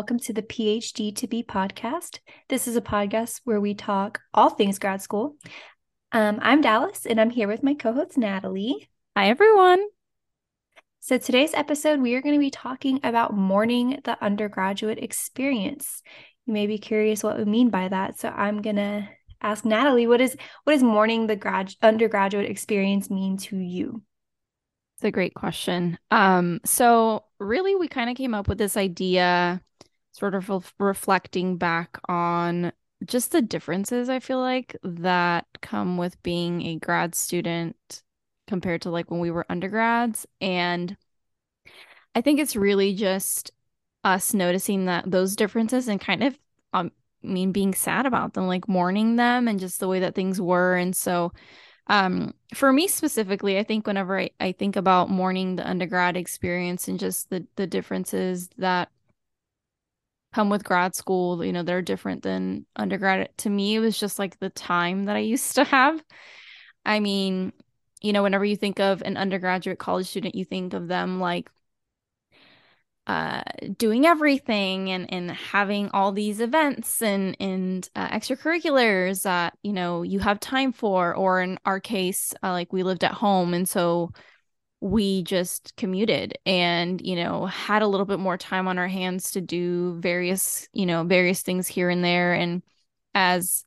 welcome to the PhD to Be podcast. This is a podcast where we talk all things grad school. Um, I'm Dallas, and I'm here with my co host, Natalie. Hi, everyone. So, today's episode, we are going to be talking about mourning the undergraduate experience. You may be curious what we mean by that. So, I'm going to ask Natalie, what is what does mourning the grad undergraduate experience mean to you? It's a great question. Um, so really we kind of came up with this idea sort of re- reflecting back on just the differences I feel like that come with being a grad student compared to like when we were undergrads. And I think it's really just us noticing that those differences and kind of um I mean being sad about them like mourning them and just the way that things were. And so um, for me specifically, I think whenever I, I think about mourning the undergrad experience and just the the differences that come with grad school, you know, they're different than undergrad. To me, it was just like the time that I used to have. I mean, you know, whenever you think of an undergraduate college student, you think of them like uh, doing everything and and having all these events and and uh, extracurriculars that you know you have time for or in our case uh, like we lived at home and so we just commuted and you know had a little bit more time on our hands to do various you know various things here and there. And as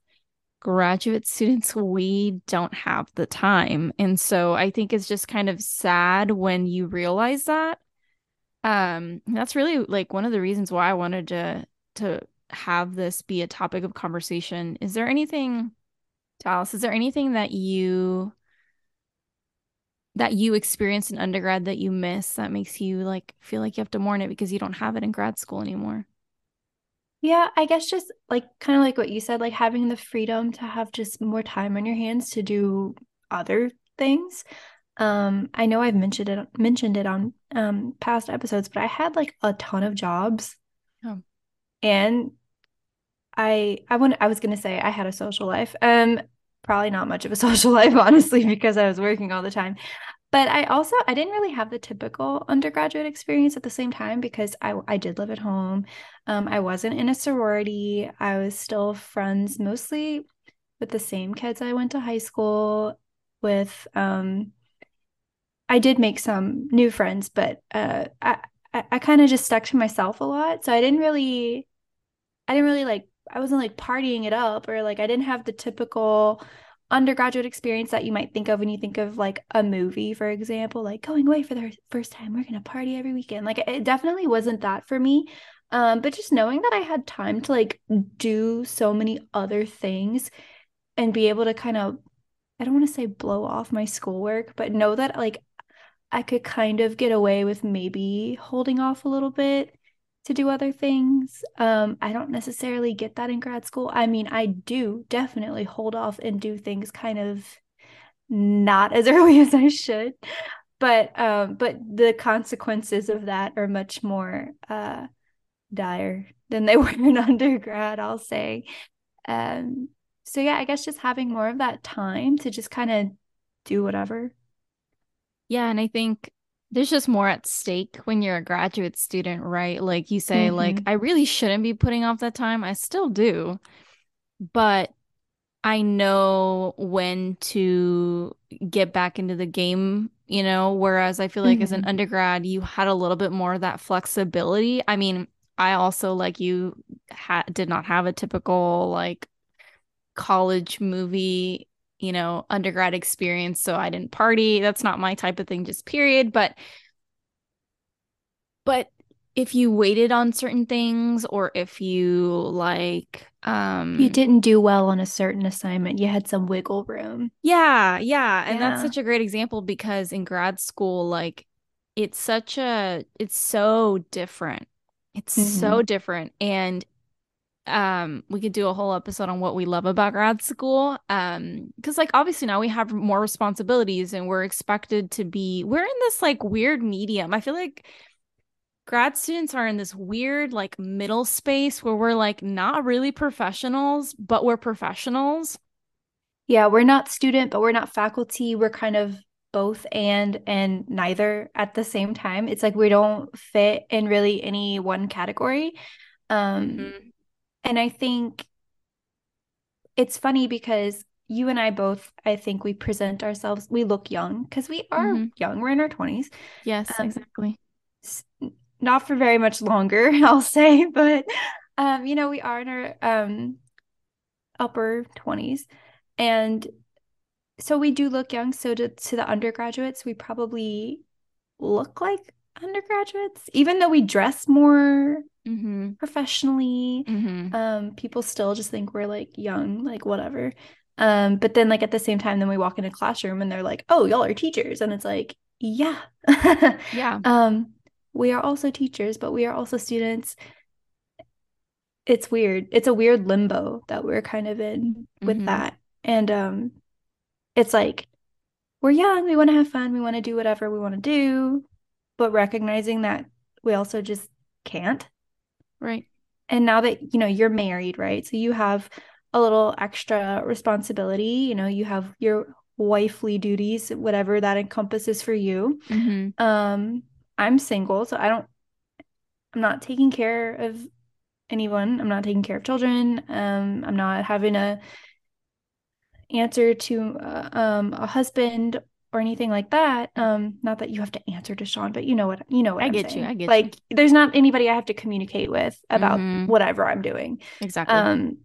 graduate students we don't have the time. And so i think it's just kind of sad when you realize that. Um that's really like one of the reasons why i wanted to to have this be a topic of conversation. Is there anything dallas is there anything that you that you experienced in undergrad that you miss that makes you like feel like you have to mourn it because you don't have it in grad school anymore yeah i guess just like kind of like what you said like having the freedom to have just more time on your hands to do other things um, I know I've mentioned it mentioned it on um past episodes, but I had like a ton of jobs. Oh. And I I want I was gonna say I had a social life. Um probably not much of a social life, honestly, because I was working all the time. But I also I didn't really have the typical undergraduate experience at the same time because I I did live at home. Um, I wasn't in a sorority. I was still friends mostly with the same kids I went to high school with. Um, I did make some new friends, but uh, I I, I kind of just stuck to myself a lot. So I didn't really, I didn't really like, I wasn't like partying it up or like I didn't have the typical undergraduate experience that you might think of when you think of like a movie, for example, like going away for the first time, we're gonna party every weekend. Like it definitely wasn't that for me. Um, but just knowing that I had time to like do so many other things and be able to kind of I don't want to say blow off my schoolwork, but know that like I could kind of get away with maybe holding off a little bit to do other things. Um, I don't necessarily get that in grad school. I mean, I do definitely hold off and do things kind of not as early as I should. But um, but the consequences of that are much more uh dire than they were in undergrad, I'll say. Um, so yeah, I guess just having more of that time to just kind of do whatever. Yeah, and I think there's just more at stake when you're a graduate student, right? Like you say, mm-hmm. like I really shouldn't be putting off that time. I still do. But I know when to get back into the game, you know, whereas I feel like mm-hmm. as an mm-hmm. undergrad, you had a little bit more of that flexibility. I mean, I also like you had did not have a typical like college movie you know, undergrad experience. So I didn't party. That's not my type of thing, just period. But, but if you waited on certain things or if you like, um, you didn't do well on a certain assignment, you had some wiggle room. Yeah. Yeah. And yeah. that's such a great example because in grad school, like, it's such a, it's so different. It's mm-hmm. so different. And um we could do a whole episode on what we love about grad school um because like obviously now we have more responsibilities and we're expected to be we're in this like weird medium i feel like grad students are in this weird like middle space where we're like not really professionals but we're professionals yeah we're not student but we're not faculty we're kind of both and and neither at the same time. It's like we don't fit in really any one category. Um mm-hmm. And I think it's funny because you and I both I think we present ourselves we look young because we are mm-hmm. young. We're in our 20s. Yes, um, exactly. Not for very much longer, I'll say, but um you know, we are in our um upper 20s and so we do look young. So to, to the undergraduates, we probably look like undergraduates, even though we dress more mm-hmm. professionally. Mm-hmm. Um, people still just think we're like young, like whatever. Um, but then like at the same time, then we walk in a classroom and they're like, "Oh, y'all are teachers," and it's like, yeah, yeah. Um, we are also teachers, but we are also students. It's weird. It's a weird limbo that we're kind of in with mm-hmm. that, and um, it's like we're young, we want to have fun, we want to do whatever we want to do, but recognizing that we also just can't. Right. And now that, you know, you're married, right? So you have a little extra responsibility, you know, you have your wifely duties, whatever that encompasses for you. Mm-hmm. Um, I'm single, so I don't I'm not taking care of anyone. I'm not taking care of children. Um, I'm not having a answer to uh, um, a husband or anything like that. Um, not that you have to answer to Sean, but you know what you know what I I'm get saying. you. I get like you. there's not anybody I have to communicate with about mm-hmm. whatever I'm doing. Exactly. Um,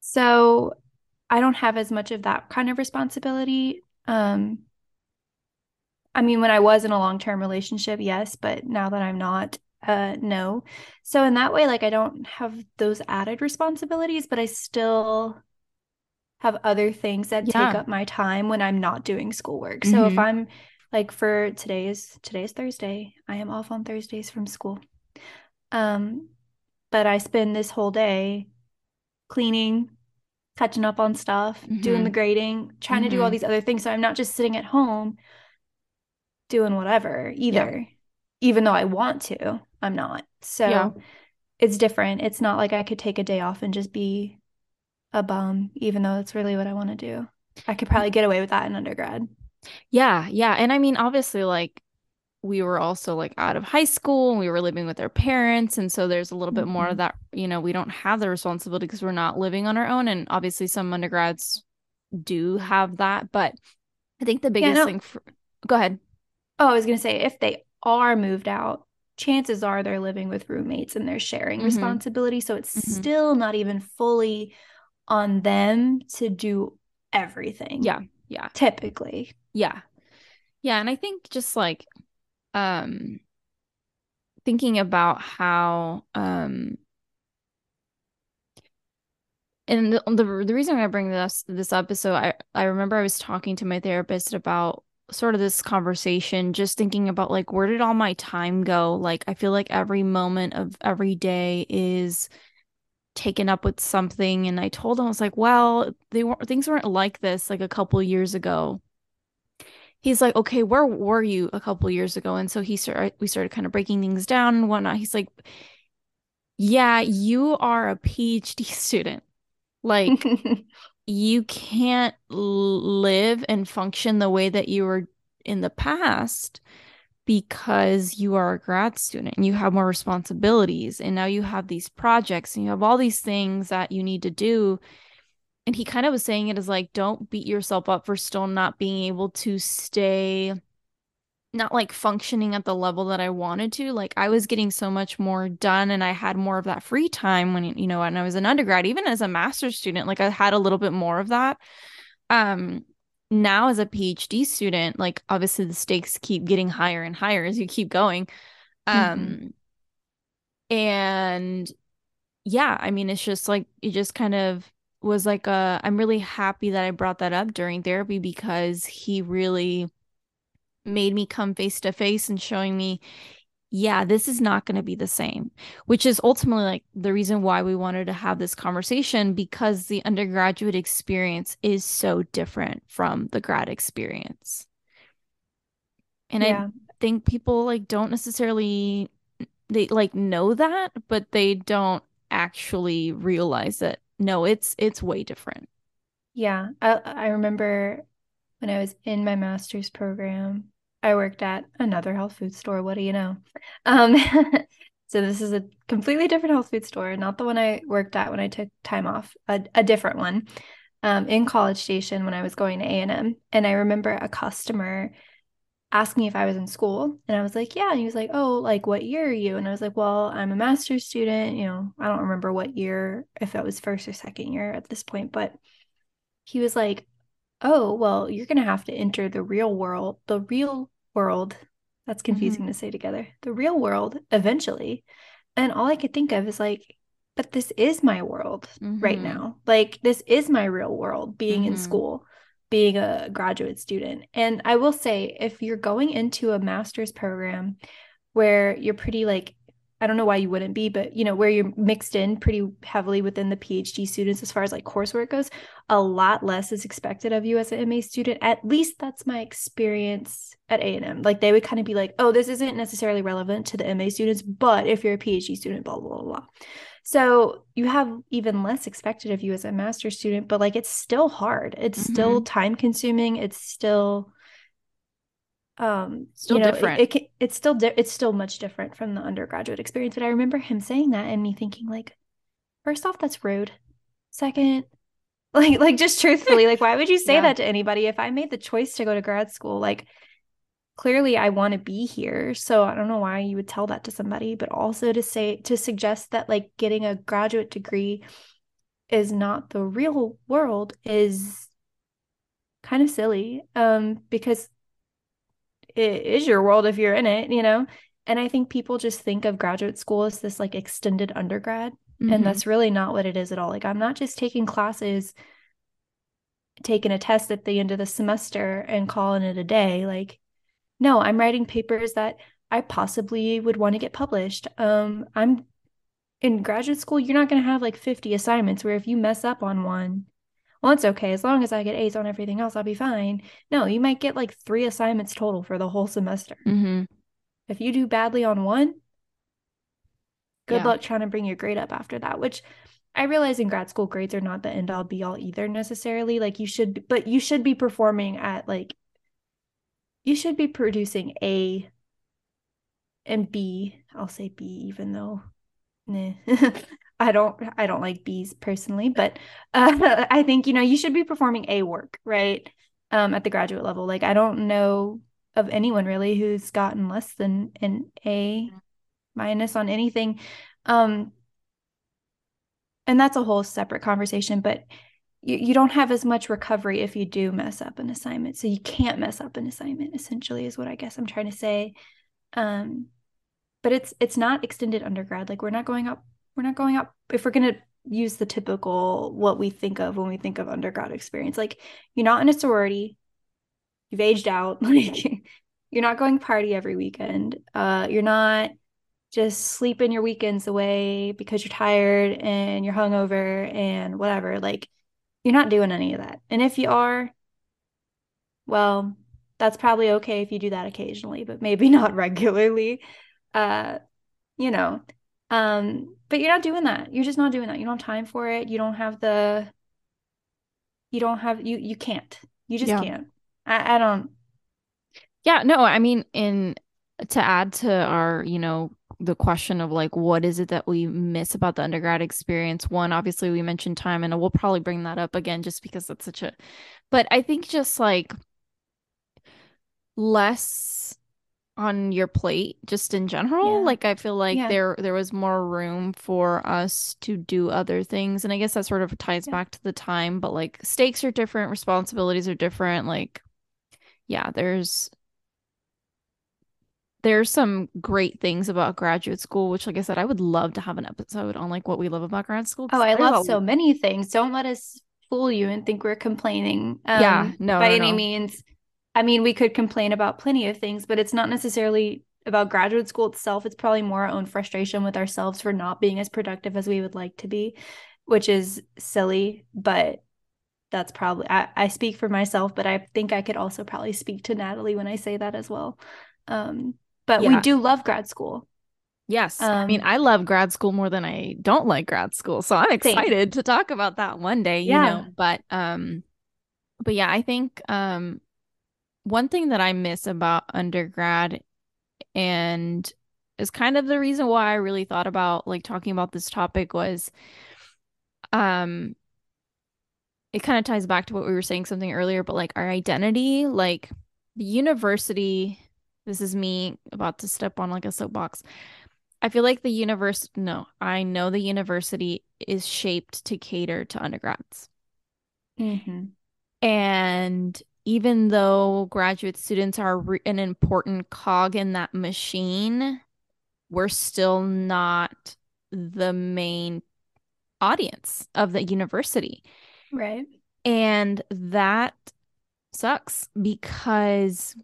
so I don't have as much of that kind of responsibility. Um, I mean, when I was in a long term relationship, yes, but now that I'm not, uh, no. So in that way, like I don't have those added responsibilities, but I still have other things that yeah. take up my time when I'm not doing schoolwork. Mm-hmm. So if mm-hmm. I'm like for today's today's Thursday, I am off on Thursdays from school. Um but I spend this whole day cleaning, catching up on stuff, mm-hmm. doing the mm-hmm. grading, trying mm-hmm. to do all mm-hmm. these other things. So I'm not just sitting at home doing whatever either. Yeah. Even though I want to, I'm not. So yeah. it's different. It's not like I could take a day off and just be a bum, even though it's really what I want to do. I could probably get away with that in undergrad. Yeah, yeah. And I mean, obviously, like we were also like out of high school and we were living with our parents. And so there's a little mm-hmm. bit more of mm-hmm. that, you know, we don't have the responsibility because we're not living on our own. And obviously, some undergrads do have that. But I think the biggest yeah, no. thing for go ahead. Oh, I was going to say if they are moved out, chances are they're living with roommates and they're sharing mm-hmm. responsibility. So it's mm-hmm. still not even fully on them to do everything. Yeah. Yeah. Typically. Yeah. Yeah, and I think just like um thinking about how um and the, the the reason I bring this this up is so I I remember I was talking to my therapist about sort of this conversation just thinking about like where did all my time go like I feel like every moment of every day is taken up with something and I told him I was like, "Well, they weren't things weren't like this like a couple years ago." He's like, "Okay, where were you a couple years ago?" And so he started we started kind of breaking things down and whatnot. He's like, "Yeah, you are a PhD student. Like you can't live and function the way that you were in the past." Because you are a grad student and you have more responsibilities and now you have these projects and you have all these things that you need to do. And he kind of was saying it as like don't beat yourself up for still not being able to stay not like functioning at the level that I wanted to. Like I was getting so much more done and I had more of that free time when you know when I was an undergrad even as a master's student like I had a little bit more of that. Um now as a PhD student, like obviously the stakes keep getting higher and higher as you keep going. Um mm-hmm. and yeah, I mean it's just like it just kind of was like a I'm really happy that I brought that up during therapy because he really made me come face to face and showing me yeah, this is not going to be the same, which is ultimately like the reason why we wanted to have this conversation because the undergraduate experience is so different from the grad experience. And yeah. I think people like don't necessarily they like know that, but they don't actually realize that no, it's it's way different. Yeah. I I remember when I was in my master's program, I worked at another health food store. What do you know? Um, so this is a completely different health food store, not the one I worked at when I took time off, a, a different one um, in College Station when I was going to A&M. And I remember a customer asked me if I was in school. And I was like, yeah. And he was like, oh, like what year are you? And I was like, well, I'm a master's student. You know, I don't remember what year, if it was first or second year at this point, but he was like, oh, well, you're going to have to enter the real world, the real world. That's confusing mm-hmm. to say together. The real world eventually. And all I could think of is like, but this is my world mm-hmm. right now. Like, this is my real world being mm-hmm. in school being a graduate student. And I will say, if you're going into a master's program where you're pretty like, I don't know why you wouldn't be, but you know, where you're mixed in pretty heavily within the PhD students as far as like coursework goes, a lot less is expected of you as an MA student. At least that's my experience at A&M. Like they would kind of be like, oh, this isn't necessarily relevant to the MA students, but if you're a PhD student, blah, blah, blah, blah. So you have even less expected of you as a master student, but like it's still hard. It's mm-hmm. still time consuming. It's still um still you know, different. It, it, it's still di- it's still much different from the undergraduate experience. But I remember him saying that and me thinking like, first off, that's rude. Second, like like just truthfully, like why would you say yeah. that to anybody? If I made the choice to go to grad school, like clearly I want to be here. So I don't know why you would tell that to somebody, but also to say to suggest that like getting a graduate degree is not the real world is kind of silly um because it is your world if you're in it, you know. And I think people just think of graduate school as this like extended undergrad mm-hmm. and that's really not what it is at all. Like I'm not just taking classes taking a test at the end of the semester and calling it a day like no, I'm writing papers that I possibly would want to get published. Um, I'm in graduate school, you're not going to have like 50 assignments where if you mess up on one, well, it's okay. As long as I get A's on everything else, I'll be fine. No, you might get like three assignments total for the whole semester. Mm-hmm. If you do badly on one, good yeah. luck trying to bring your grade up after that, which I realize in grad school grades are not the end all be all either necessarily. Like you should, but you should be performing at like you should be producing A and B. I'll say B, even though nah. I don't I don't like B's personally, but uh, I think you know you should be performing A work right um, at the graduate level. Like I don't know of anyone really who's gotten less than an A minus on anything, um, and that's a whole separate conversation. But you, you don't have as much recovery if you do mess up an assignment. So you can't mess up an assignment, essentially, is what I guess I'm trying to say. Um, but it's it's not extended undergrad. Like we're not going up, we're not going up if we're gonna use the typical what we think of when we think of undergrad experience. Like you're not in a sorority, you've aged out, like you're not going party every weekend. Uh, you're not just sleeping your weekends away because you're tired and you're hungover and whatever. Like you're not doing any of that. And if you are, well, that's probably okay if you do that occasionally, but maybe not regularly. Uh, you know, um, but you're not doing that. You're just not doing that. You don't have time for it. You don't have the you don't have you you can't. You just yeah. can't. I, I don't Yeah, no, I mean in to add to our, you know, the question of like what is it that we miss about the undergrad experience one obviously we mentioned time and we'll probably bring that up again just because that's such a but i think just like less on your plate just in general yeah. like i feel like yeah. there there was more room for us to do other things and i guess that sort of ties yeah. back to the time but like stakes are different responsibilities are different like yeah there's there's some great things about graduate school, which, like I said, I would love to have an episode on like what we love about grad school. Oh, I love so many things. Don't let us fool you and think we're complaining. Um, yeah, no, by no, any no. means. I mean, we could complain about plenty of things, but it's not necessarily about graduate school itself. It's probably more our own frustration with ourselves for not being as productive as we would like to be, which is silly, but that's probably I, I speak for myself, but I think I could also probably speak to Natalie when I say that as well. Um, but yeah. we do love grad school. Yes. Um, I mean, I love grad school more than I don't like grad school. So I'm excited same. to talk about that one day, you yeah. know. But um but yeah, I think um one thing that I miss about undergrad and is kind of the reason why I really thought about like talking about this topic was um it kind of ties back to what we were saying something earlier but like our identity like the university this is me about to step on like a soapbox I feel like the university no I know the university is shaped to cater to undergrads mm-hmm. and even though graduate students are re- an important cog in that machine we're still not the main audience of the university. Right. And that sucks because,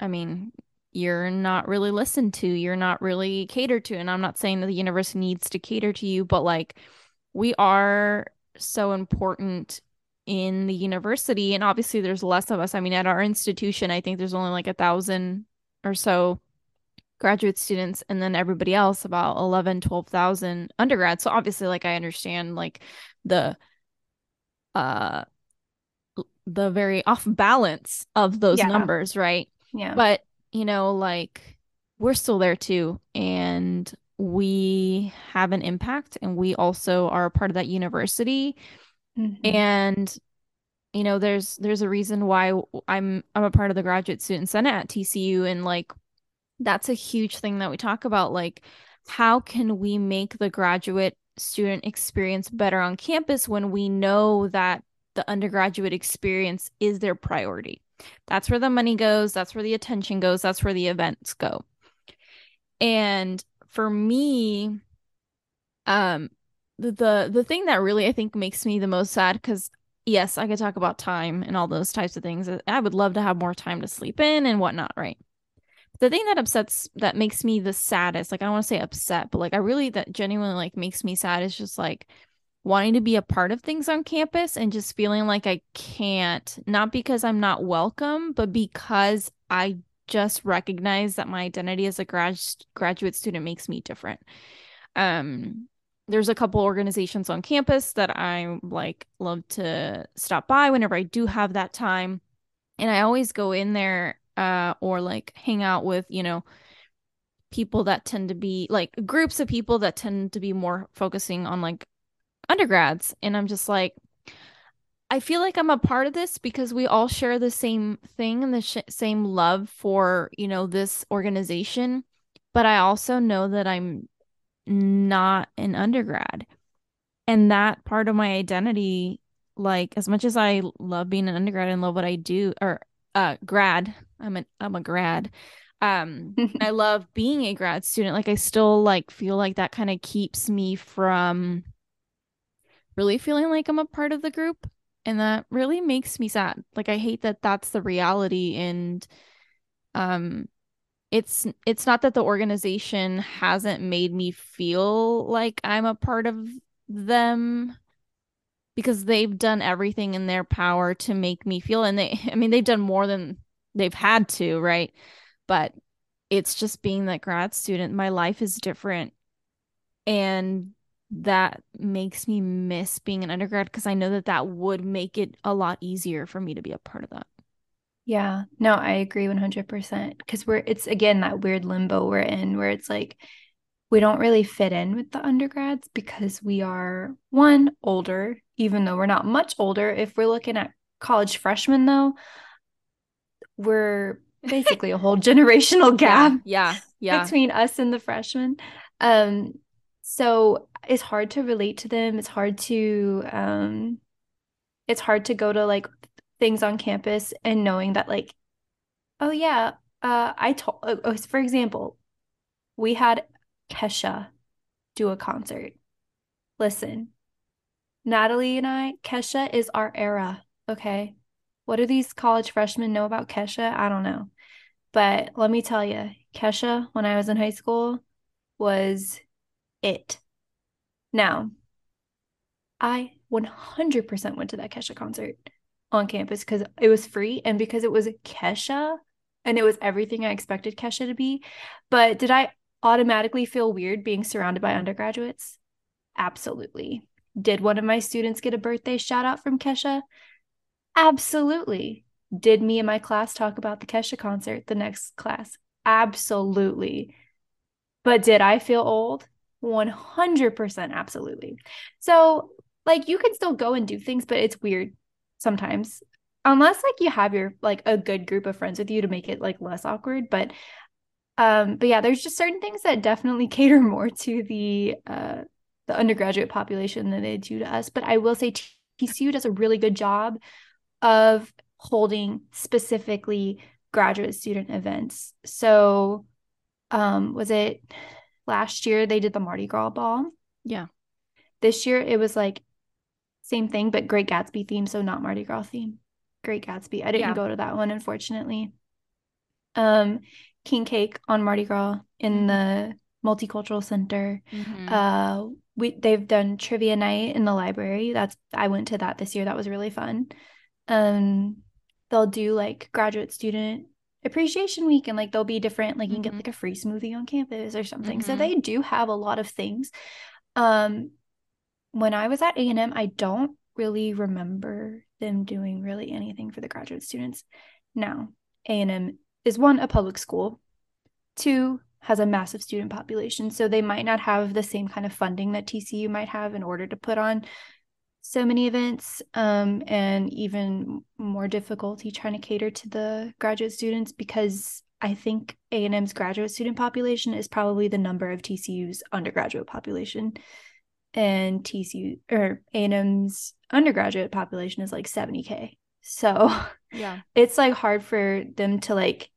I mean, you're not really listened to, you're not really catered to. And I'm not saying that the university needs to cater to you, but like we are so important in the university. And obviously, there's less of us. I mean, at our institution, I think there's only like a thousand or so graduate students and then everybody else about 11 12,000 undergrads so obviously like I understand like the uh the very off balance of those yeah. numbers right yeah but you know like we're still there too and we have an impact and we also are a part of that university mm-hmm. and you know there's there's a reason why I'm I'm a part of the graduate student senate at TCU and like that's a huge thing that we talk about like how can we make the graduate student experience better on campus when we know that the undergraduate experience is their priority that's where the money goes that's where the attention goes that's where the events go and for me um the the thing that really i think makes me the most sad because yes i could talk about time and all those types of things i would love to have more time to sleep in and whatnot right? The thing that upsets that makes me the saddest like i don't want to say upset but like i really that genuinely like makes me sad is just like wanting to be a part of things on campus and just feeling like i can't not because i'm not welcome but because i just recognize that my identity as a grad graduate student makes me different. Um there's a couple organizations on campus that i like love to stop by whenever i do have that time and i always go in there uh, or like hang out with, you know, people that tend to be like groups of people that tend to be more focusing on like undergrads. And I'm just like, I feel like I'm a part of this because we all share the same thing and the sh- same love for, you know, this organization. But I also know that I'm not an undergrad. And that part of my identity, like as much as I love being an undergrad and love what I do, or uh grad, I'm a I'm a grad. Um I love being a grad student. Like I still like feel like that kind of keeps me from really feeling like I'm a part of the group and that really makes me sad. Like I hate that that's the reality and um it's it's not that the organization hasn't made me feel like I'm a part of them because they've done everything in their power to make me feel and they I mean they've done more than they've had to, right? But it's just being that grad student, my life is different. And that makes me miss being an undergrad because I know that that would make it a lot easier for me to be a part of that. Yeah, no, I agree 100% because we're, it's again that weird limbo we're in where it's like we don't really fit in with the undergrads because we are one older, even though we're not much older. If we're looking at college freshmen, though, we're basically a whole generational gap yeah, yeah, yeah. between us and the freshmen um so it's hard to relate to them it's hard to um it's hard to go to like things on campus and knowing that like oh yeah uh i told uh, oh, for example we had kesha do a concert listen natalie and i kesha is our era okay what do these college freshmen know about Kesha? I don't know. But let me tell you, Kesha, when I was in high school, was it. Now, I 100% went to that Kesha concert on campus because it was free and because it was Kesha and it was everything I expected Kesha to be. But did I automatically feel weird being surrounded by undergraduates? Absolutely. Did one of my students get a birthday shout out from Kesha? Absolutely. Did me and my class talk about the Kesha concert the next class? Absolutely. But did I feel old? 100% absolutely. So, like, you can still go and do things, but it's weird sometimes. Unless like you have your like a good group of friends with you to make it like less awkward, but um but yeah, there's just certain things that definitely cater more to the uh the undergraduate population than they do to us. But I will say TCU does a really good job of holding specifically graduate student events. So um was it last year they did the Mardi Gras ball? Yeah. This year it was like same thing, but Great Gatsby theme, so not Mardi Gras theme. Great Gatsby. I didn't yeah. go to that one, unfortunately. Um, King Cake on Mardi Gras in mm-hmm. the Multicultural Center. Mm-hmm. Uh, we they've done trivia night in the library. That's I went to that this year. That was really fun. Um, they'll do like graduate student appreciation week and like there'll be different like you can get mm-hmm. like a free smoothie on campus or something. So mm-hmm. they do have a lot of things. Um, when I was at A&M, I don't really remember them doing really anything for the graduate students. Now, A&M is one a public school, two has a massive student population, so they might not have the same kind of funding that TCU might have in order to put on so many events um, and even more difficulty trying to cater to the graduate students because I think A&M's graduate student population is probably the number of TCU's undergraduate population and TCU or A&M's undergraduate population is like 70k. So yeah, it's like hard for them to like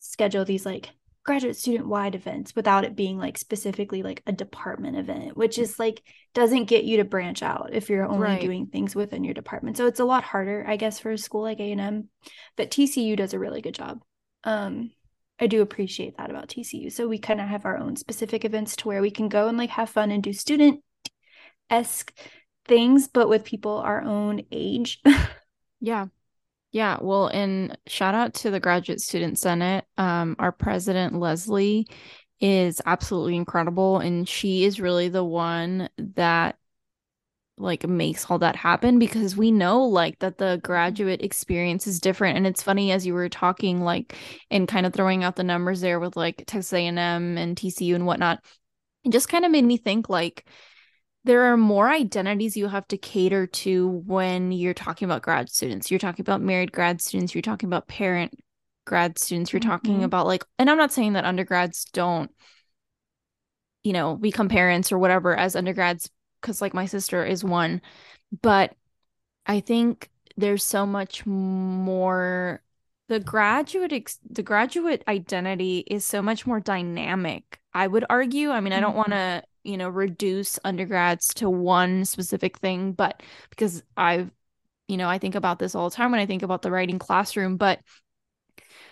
schedule these like graduate student wide events without it being like specifically like a department event, which is like doesn't get you to branch out if you're only right. doing things within your department. So it's a lot harder, I guess, for a school like A&M. But TCU does a really good job. Um, I do appreciate that about TCU. So we kind of have our own specific events to where we can go and like have fun and do student esque things, but with people our own age. yeah. Yeah. Well, and shout out to the Graduate Student Senate. Um, our president, Leslie, is absolutely incredible. And she is really the one that like makes all that happen because we know like that the graduate experience is different and it's funny as you were talking like and kind of throwing out the numbers there with like texas a&m and tcu and whatnot it just kind of made me think like there are more identities you have to cater to when you're talking about grad students. You're talking about married grad students, you're talking about parent grad students, you're mm-hmm. talking about like, and I'm not saying that undergrads don't, you know, become parents or whatever as undergrads, because like my sister is one, but I think there's so much more the graduate ex- the graduate identity is so much more dynamic i would argue i mean i don't mm-hmm. want to you know reduce undergrads to one specific thing but because i've you know i think about this all the time when i think about the writing classroom but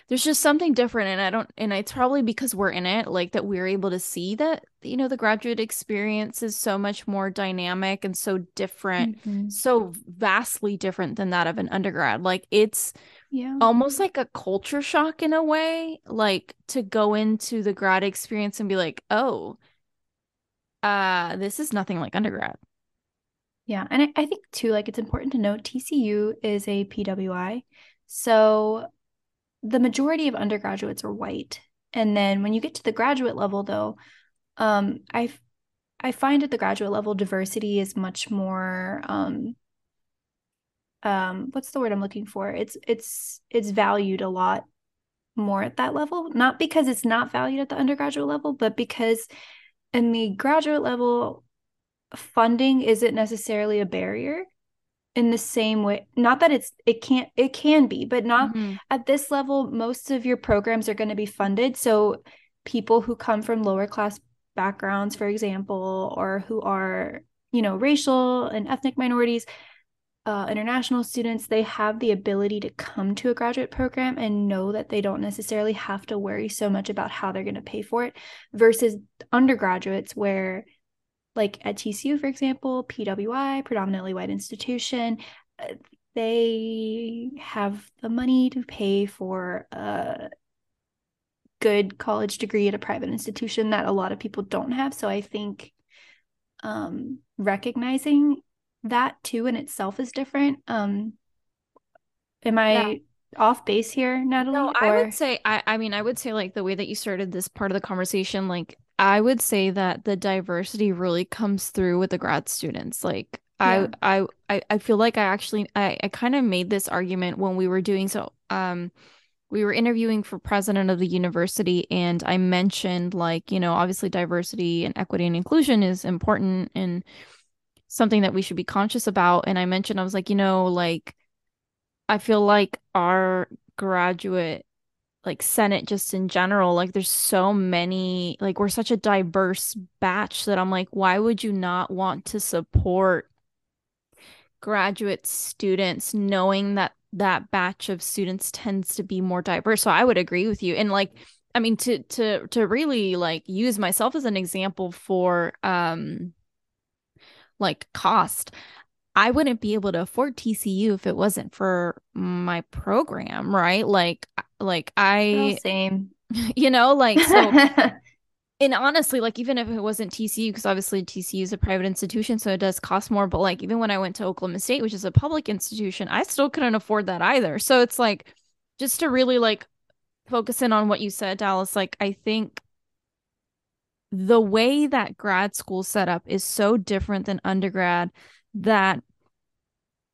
there's just something different and i don't and it's probably because we're in it like that we're able to see that you know the graduate experience is so much more dynamic and so different mm-hmm. so vastly different than that of an undergrad like it's yeah almost like a culture shock in a way like to go into the grad experience and be like oh uh this is nothing like undergrad. Yeah and I, I think too like it's important to note tcu is a pwi so the majority of undergraduates are white. And then when you get to the graduate level though um i i find at the graduate level diversity is much more um um what's the word i'm looking for? It's it's it's valued a lot more at that level. Not because it's not valued at the undergraduate level but because in the graduate level funding isn't necessarily a barrier in the same way not that it's it can't it can be but not mm-hmm. at this level most of your programs are going to be funded so people who come from lower class backgrounds for example or who are you know racial and ethnic minorities uh, international students they have the ability to come to a graduate program and know that they don't necessarily have to worry so much about how they're going to pay for it versus undergraduates where like at TCU for example PWI predominantly white institution uh, they have the money to pay for a good college degree at a private institution that a lot of people don't have. So I think um, recognizing that too in itself is different. Um, am I? Yeah. off base here, Natalie? No, I would say I I mean I would say like the way that you started this part of the conversation, like I would say that the diversity really comes through with the grad students. Like yeah. I I I feel like I actually I, I kind of made this argument when we were doing so um we were interviewing for president of the university and I mentioned like, you know, obviously diversity and equity and inclusion is important and something that we should be conscious about and I mentioned I was like, you know, like I feel like our graduate like Senate just in general, like there's so many, like we're such a diverse batch that I'm like, why would you not want to support graduate students knowing that that batch of students tends to be more diverse? So I would agree with you. And like, I mean, to to to really like use myself as an example for um like cost. I wouldn't be able to afford TCU if it wasn't for my program, right? Like like I oh, same. You know, like so and honestly, like even if it wasn't TCU, because obviously TCU is a private institution, so it does cost more. But like even when I went to Oklahoma State, which is a public institution, I still couldn't afford that either. So it's like just to really like focus in on what you said, Dallas, like I think the way that grad school set up is so different than undergrad that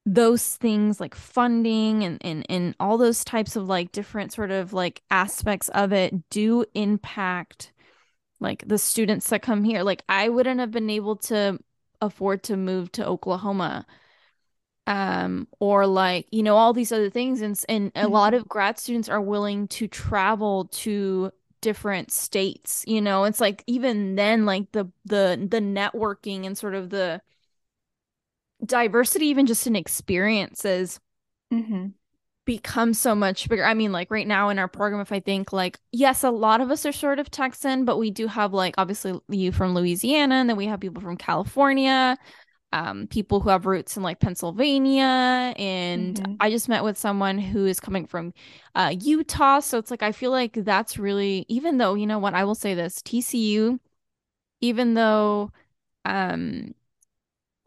those things like funding and, and and all those types of like different sort of like aspects of it do impact like the students that come here like i wouldn't have been able to afford to move to oklahoma um or like you know all these other things and and a mm-hmm. lot of grad students are willing to travel to different states you know? It's like even then like the the the networking and sort of the diversity even just in experiences mm-hmm. becomes so much bigger. I mean like right now in our program if i think like yes a lot of us are sort of texan but we do have like obviously you from louisiana and then we have people from california um, people who have roots in like Pennsylvania. And mm-hmm. I just met with someone who is coming from uh, Utah. So it's like, I feel like that's really, even though, you know what, I will say this TCU, even though um,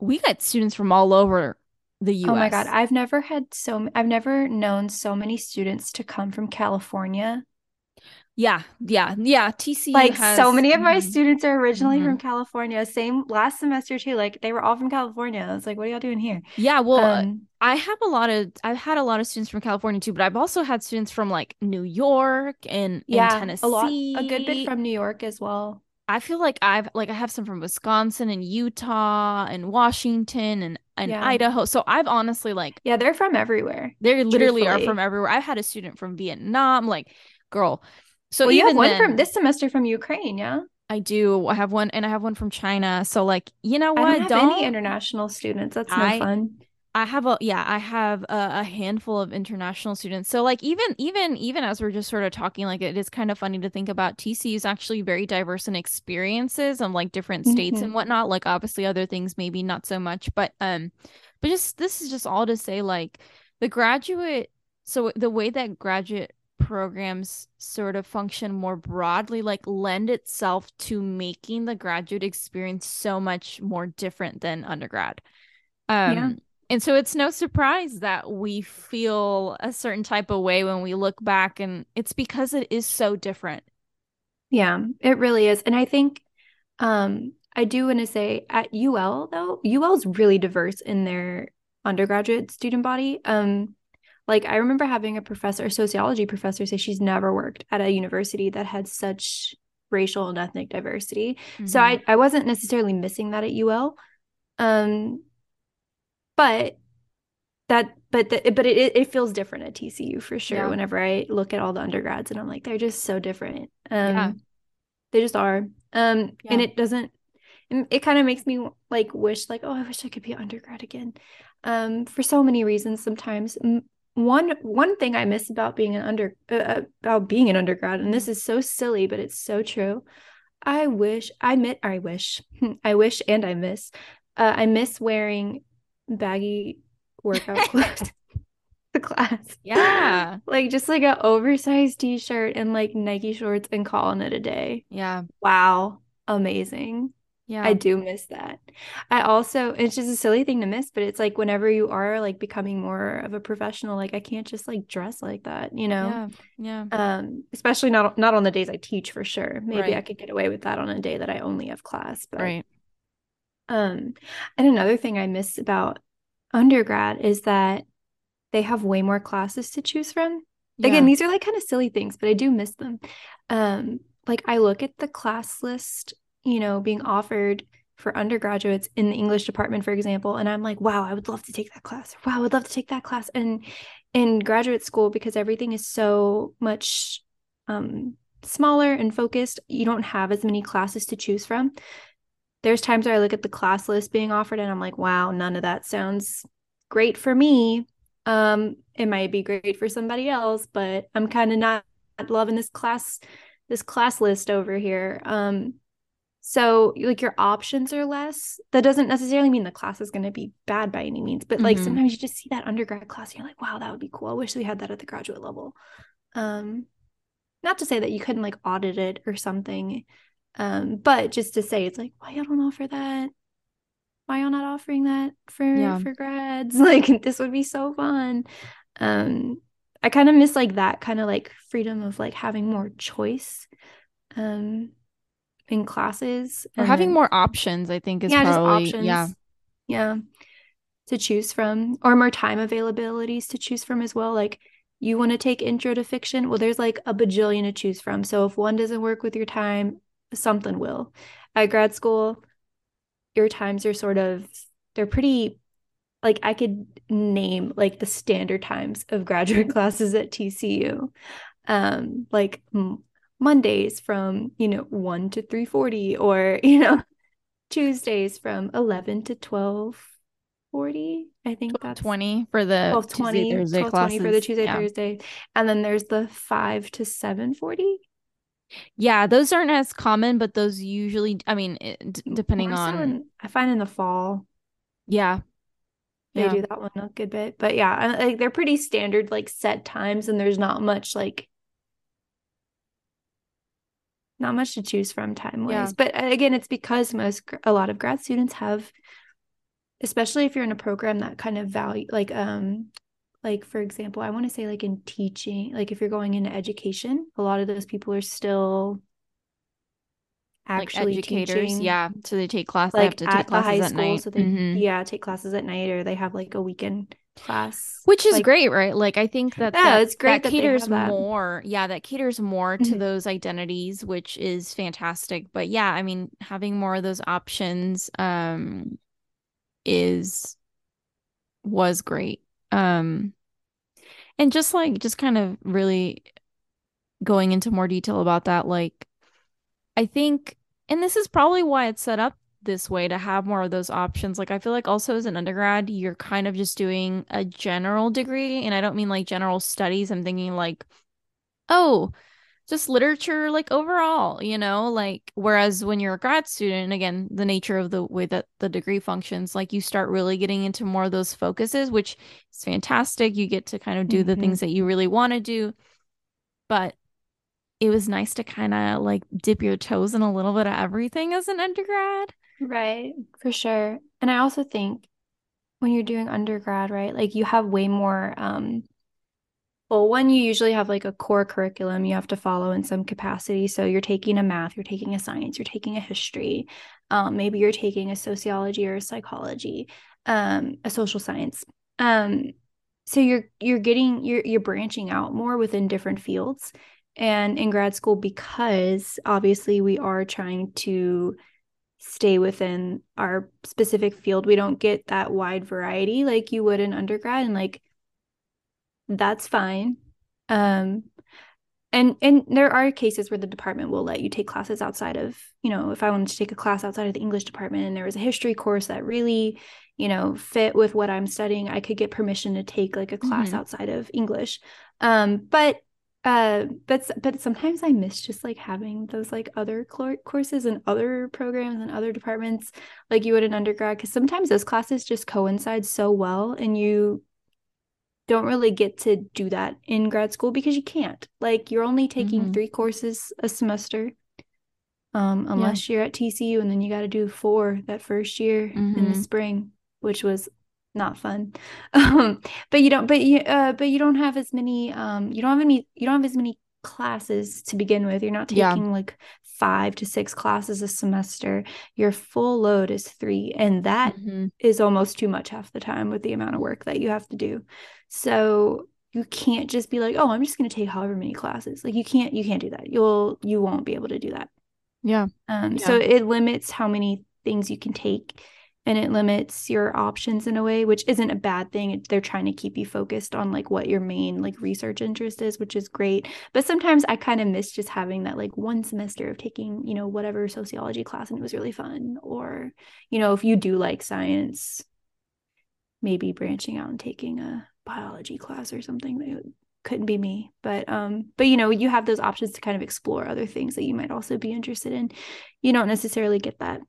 we got students from all over the US. Oh my God. I've never had so, I've never known so many students to come from California yeah, yeah, yeah. TCU like has, so many of my mm-hmm. students are originally mm-hmm. from California. Same last semester too. Like they were all from California. I was like, what are y'all doing here? Yeah, well, um, I have a lot of I've had a lot of students from California too, but I've also had students from like New York and, yeah, and Tennessee. A lot, a good bit from New York as well. I feel like I've like I have some from Wisconsin and Utah and Washington and and yeah. Idaho. So I've honestly like Yeah, they're from everywhere. They literally truthfully. are from everywhere. I've had a student from Vietnam, like girl, so well, you have one then, from this semester from Ukraine, yeah? I do. I have one, and I have one from China. So, like, you know what? I don't, don't any international students. That's no I, fun. I have a yeah, I have a, a, handful of international students. So like even even even as we're just sort of talking, like it is kind of funny to think about TC is actually very diverse in experiences and like different states mm-hmm. and whatnot. Like obviously other things maybe not so much, but um, but just this is just all to say like the graduate. So the way that graduate programs sort of function more broadly like lend itself to making the graduate experience so much more different than undergrad. Um yeah. and so it's no surprise that we feel a certain type of way when we look back and it's because it is so different. Yeah it really is. And i think um i do want to say at ul though ul is really diverse in their undergraduate student body. Um like I remember having a professor, a sociology professor, say she's never worked at a university that had such racial and ethnic diversity. Mm-hmm. So I I wasn't necessarily missing that at UL. Um but that but the, but it it feels different at TCU for sure yeah. whenever I look at all the undergrads and I'm like they're just so different. Um yeah. they just are. Um yeah. and it doesn't it kind of makes me like wish like oh I wish I could be undergrad again. Um for so many reasons sometimes one one thing I miss about being an under uh, uh, about being an undergrad, and this is so silly, but it's so true. I wish I admit I wish I wish and I miss uh, I miss wearing baggy workout clothes the class. Yeah. like just like an oversized t-shirt and like Nike shorts and calling it a day. Yeah. Wow. Amazing. Yeah. I do miss that. I also, it's just a silly thing to miss, but it's like whenever you are like becoming more of a professional, like I can't just like dress like that, you know? Yeah. Yeah. Um, especially not not on the days I teach for sure. Maybe Right. I could get away with that on a day that I only have class, but Right. um, and another thing I miss about undergrad is that they have way more classes to choose from. Again, these are like kind of silly things, but I do miss them. Um, like I look at the class list, you know, being offered for undergraduates in the English department, for example, and I'm like, wow, I would love to take that class. Wow, I would love to take that class. And in graduate school, because everything is so much um, smaller and focused, you don't have as many classes to choose from. There's times where I look at the class list being offered and I'm like, wow, none of that sounds great for me. Um, it might be great for somebody else, but I'm kind of not loving this class this class list over here. Um, so like your options are less. That doesn't necessarily mean the class is going to be bad by any means, but like Mhm. sometimes you just see that undergrad class and you're like, wow, that would be cool. I wish we had that at the graduate level. Um, not to say that you couldn't like audit it or something, um, but just to say it's like, why y'all don't offer that? Why y'all not offering that for Yeah. for grads? Like this would be so fun. Um, I kind of miss like that kind of like freedom of like having more choice um in classes Or having then- more options, I think is yeah, probably just options. yeah. Yeah. To choose from or more time availabilities to choose from as well. Like you want to take intro to fiction, well there's like a bajillion to choose from. So if one doesn't work with your time, something will. At grad school, your times are sort of they're pretty like I could name like the standard times of graduate classes at TCU. Um like Mondays from, you know, 1 to 3:40 or, you know, Tuesdays from 11 to 12:40. I think that's 20 for the 12 Tuesday, 20, Thursday 12 20 for the classes. Tuesday, yeah. Thursday. And then there's the 5 to 7:40. Yeah, those aren't as common, but those usually, I mean, it, d- mm, depending More on, in- I find in the fall yeah. they Yeah. do that one a good bit. But yeah, like they're pretty standard like set times and there's not much like not much to choose from time Yeah. wise. But uh, again, it's because most a lot of grad students have especially if you're in a program that kind of value like um like for example, I want to say like in teaching, like if you're going into education, a lot of those people are still Like actually educators. teaching Yeah. So they take class, they have like to take at the classes high at school night. so they Mhm. yeah take classes at night or they have like a weekend class Which is like great, right? Like I think that Yeah, that, it's great that that caters that. more. Yeah, that caters more to Mhm. those identities, which is fantastic. But yeah, I mean, having more of those options um is was great. Um and just like just kind of really going into more detail about that, like I think and this is probably why it's set up this way to have more of those options. Like I feel like also as an undergrad, you're kind of just doing a general degree, and I don't mean like general studies. I'm thinking like, oh, just literature like overall, you know, like whereas when you're a grad student, again, the nature of the way that the degree functions, like you start really getting into more of those focuses, which is fantastic. You get to kind of do the Mhm. things that you really want to do. But it was nice to kind of like dip your toes in a little bit of everything as an undergrad. Right for sure. And i also think when you're doing undergrad right like you have way more um well one you usually have like a core curriculum you have to follow in some capacity. So you're taking a math you're taking a science you're taking a history um, maybe you're taking a sociology or a psychology um, a social science. Um, so you're you're getting you're you're branching out more within different fields. And in grad school because obviously we are trying to stay within our specific field. We don't get that wide variety like you would in undergrad and like that's fine. Um and and there are cases where the department will let you take classes outside of you know if i wanted to take a class outside of the english department and there was a history course that really you know fit with what i'm studying i could get permission to take like a class Mhm. outside of english. Um but uh but but sometimes i miss just like having those like other cl- courses and other programs and other departments like you would in undergrad because sometimes those classes just coincide so well and you don't really get to do that in grad school because you can't like you're only taking Mhm. three courses a semester um, unless yeah. you're at TCU and then you got to do four that first year mm-hmm. in the mm-hmm. spring, which was not fun. Um, but you don't, but you, uh, but you don't have as many, um, you don't have any, you don't have as many classes to begin with. You're not taking yeah. like five to six classes a semester. Your full load is three, and that mm-hmm. is almost too much half the time with the amount of work that you have to do. So you can't just be like, oh, I'm just going to take however many classes. Like you can't, you can't do that. You'll, you won't be able to do that. Yeah. Um. Yeah. So it limits how many things you can take and it limits your options in a way which isn't a bad thing. They're trying to keep you focused on like what your main like research interest is which is great. But sometimes i kind of miss just having that like one semester of taking you know whatever sociology class and it was really fun. Or you know if you do like science maybe branching out and taking a biology class or something that couldn't be me. But um but you know you have those options to kind of explore other things that you might also be interested in. You don't necessarily get that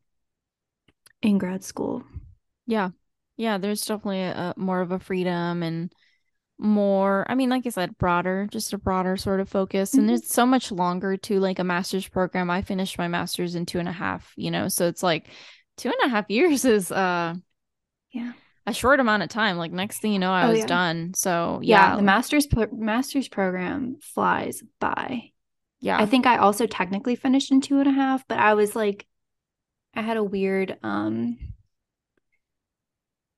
in grad school. Yeah. Yeah, there's definitely a, more of a freedom and more I mean, like I said, broader, just a broader sort of focus. Mm-hmm. And it's so much longer to like a master's program. I finished my master's in two and a half, you know, so it's like two and a half years is uh yeah a short amount of time. Like next thing you know, I oh, was yeah. done. So yeah. yeah, the master's master's program flies by. Yeah, I think I also technically finished in two and a half, but I was like I had a weird um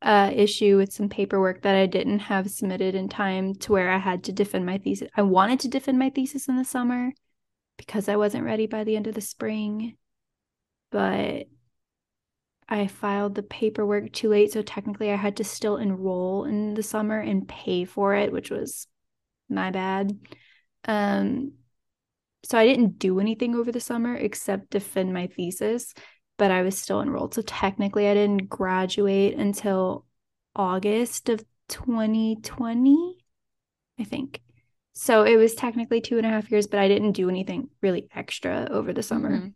uh issue with some paperwork that I didn't have submitted in time to where I had to defend my thesis. I wanted to defend my thesis in the summer because I wasn't ready by the end of the spring. But I filed the paperwork too late, so technically I had to still enroll in the summer and pay for it, which was my bad. Um so I didn't do anything over the summer except defend my thesis but I was still enrolled. So technically, I didn't graduate until August of 2020, I think. So it was technically two and a half years, but I didn't do anything really extra over the summer. Mm-hmm.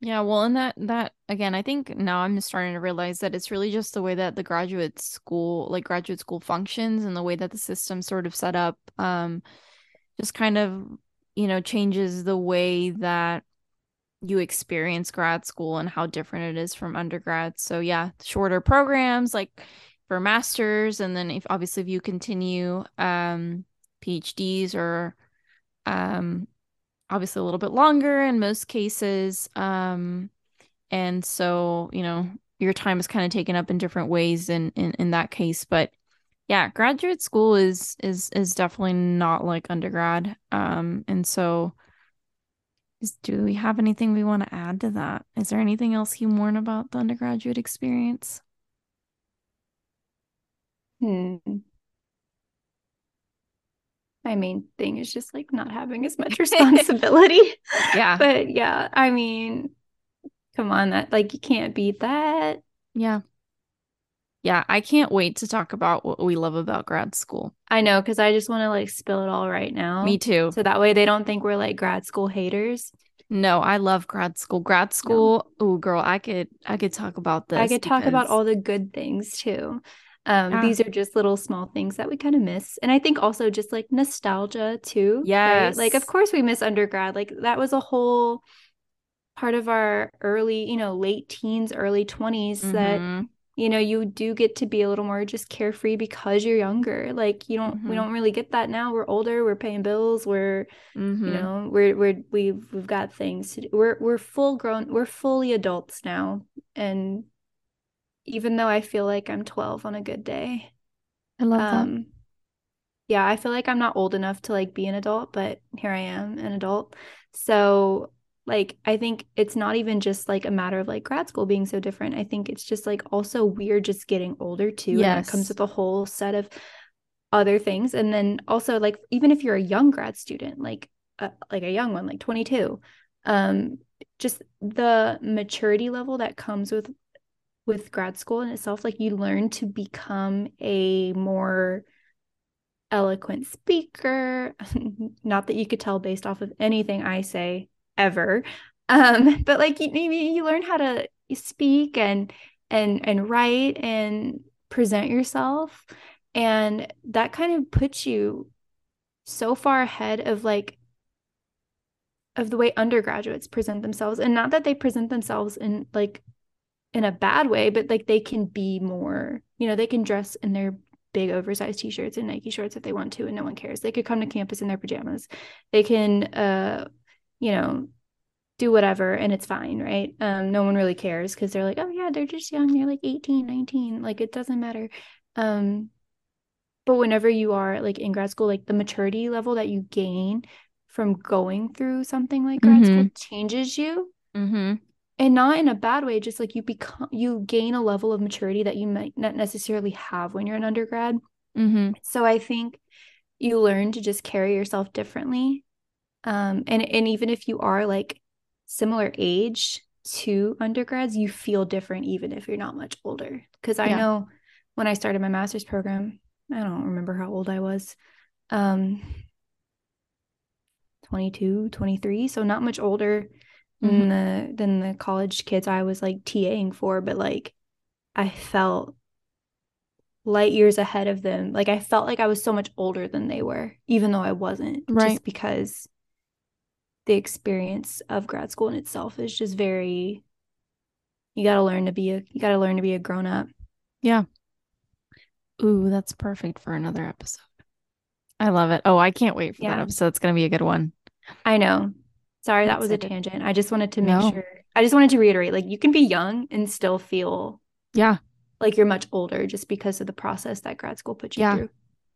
Yeah, well, and that that again, I think now I'm starting to realize that it's really just the way that the graduate school, like graduate school functions and the way that the system sort of set up um just kind of, you know, changes the way that you experience grad school and how different it is from undergrad. So yeah, shorter programs like for masters and then if obviously if you continue um PhDs or um obviously a little bit longer in most cases um and so, you know, your time is kind of taken up in different ways in in, in that case, but yeah, graduate school is is is definitely not like undergrad. Um and so is, do we have anything we want to add to that? Is there anything else you mourn about the undergraduate experience? Hmm. My main thing is just like not having as much responsibility. yeah. But yeah, I mean, come on, that like you can't beat that. Yeah. Yeah, I can't wait to talk about what we love about grad school. I know because I just want to like spill it all right now. Me too. So that way they don't think we're like grad school haters. No, I love grad school. Grad school, no. oh girl, I could I could talk about this. I could because... talk about all the good things too. Um, yeah. these are just little small things that we kind of miss. And I think also just like nostalgia too. Yes. Right? Like of course we miss undergrad. Like that was a whole part of our early, you know, late teens, early 20s mm-hmm. that you know you do get to be a little more just carefree because you're younger like you don't mm-hmm. we don't really get that now we're older we're paying bills we're mm-hmm. you know we're we're we've we've got things to do. we're we're full grown we're fully adults now and even though i feel like i'm 12 on a good day i love um, that yeah i feel like i'm not old enough to like be an adult but here i am an adult so like i think it's not even just like a matter of like grad school being so different. I think it's just like also we're just getting older too yes. and it comes with a whole set of other things. And then also like even if you're a young grad student like uh, like a young one like 22 um just the maturity level that comes with with grad school in itself like you learn to become a more eloquent speaker. Not that you could tell based off of anything i say ever. Um but like you, you learn how to speak and and and write and present yourself. And that kind of puts you so far ahead of like of the way undergraduates present themselves. And not that they present themselves in like in a bad way but like they can be more you know they can dress in their big oversized t-shirts and nike shorts if they want to and no one cares. They could come to campus in their pajamas. They can uh you know do whatever and it's fine right? Um no one really cares because they're like oh yeah they're just young. They're like 18 19 like it doesn't matter. Um but whenever you are like in grad school like the maturity level that you gain from going through something like grad Mm-hmm. school changes you. Mm-hmm. and not in a bad way just like you become you gain a level of maturity that you might not necessarily have when you're an undergrad. Mm-hmm. so i think you learn to just carry yourself differently um and and even if you are like similar age to undergrads you feel different even if you're not much older because i Yeah. know when i started my master's program i don't remember how old i was um 22 23 so not much older than the than the college kids i was like taing for but like i felt light years ahead of them like i felt like i was so much older than they were even though i wasn't Right. just because the experience of grad school in itself is just very you got to learn to be a you got to learn to be a grown up Yeah. Ooh, that's perfect for another episode. I love it. Oh, I can't wait for that episode. It's gonna be a good one. i know sorry that was a tangent i just wanted to make No. sure i just wanted to reiterate like you can be young and still feel Yeah. like you're much older just because of the process that grad school puts you Yeah. through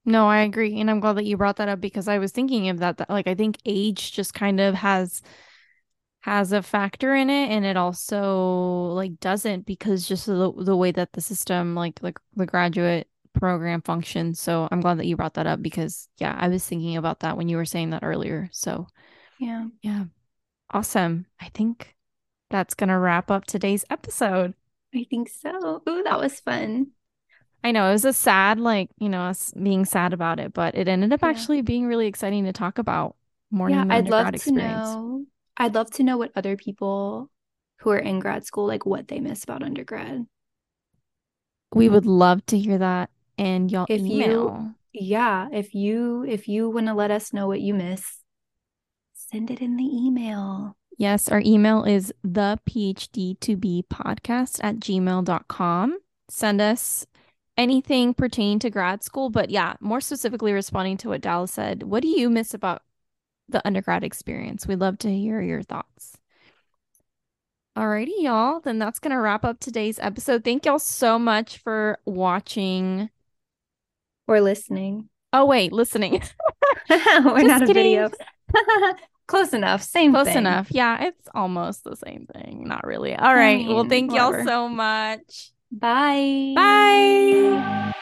No, I agree. And I'm glad that you brought that up because I was thinking of that, that like I think age just kind of has has a factor in it and it also like doesn't because just the, the way that the system like like the graduate program functions. So I'm glad that you brought that up because yeah, I was thinking about that when you were saying that earlier. So yeah yeah. Awesome. I think that's gonna wrap up today's episode. I think so. Ooh, that was fun. I know it was a sad, like, you know, us being sad about it, but it ended up Yeah. actually being really exciting to talk about mourning Yeah, I'd love to experience. know. I'd love to know what other people who are in grad school like what they miss about undergrad. We would love to hear that and y'all If you- Yeah, if you if you want to let us know what you miss, send it in the email. Yes, our email is the PhD-to-Be podcast at gmail.com. Send us anything pertaining to grad school, but yeah, more specifically responding to what Dallas said. What do you miss about the undergrad experience? We'd love to hear your thoughts. Alrighty, y'all. Then that's gonna wrap up today's episode. Thank y'all so much for watching. Or listening. Oh wait, listening. We're not a video. Close enough. Same Close thing. enough. Yeah, it's almost the same thing. Not really. All right. Well, mean, thank y'all so much. Bye. Bye.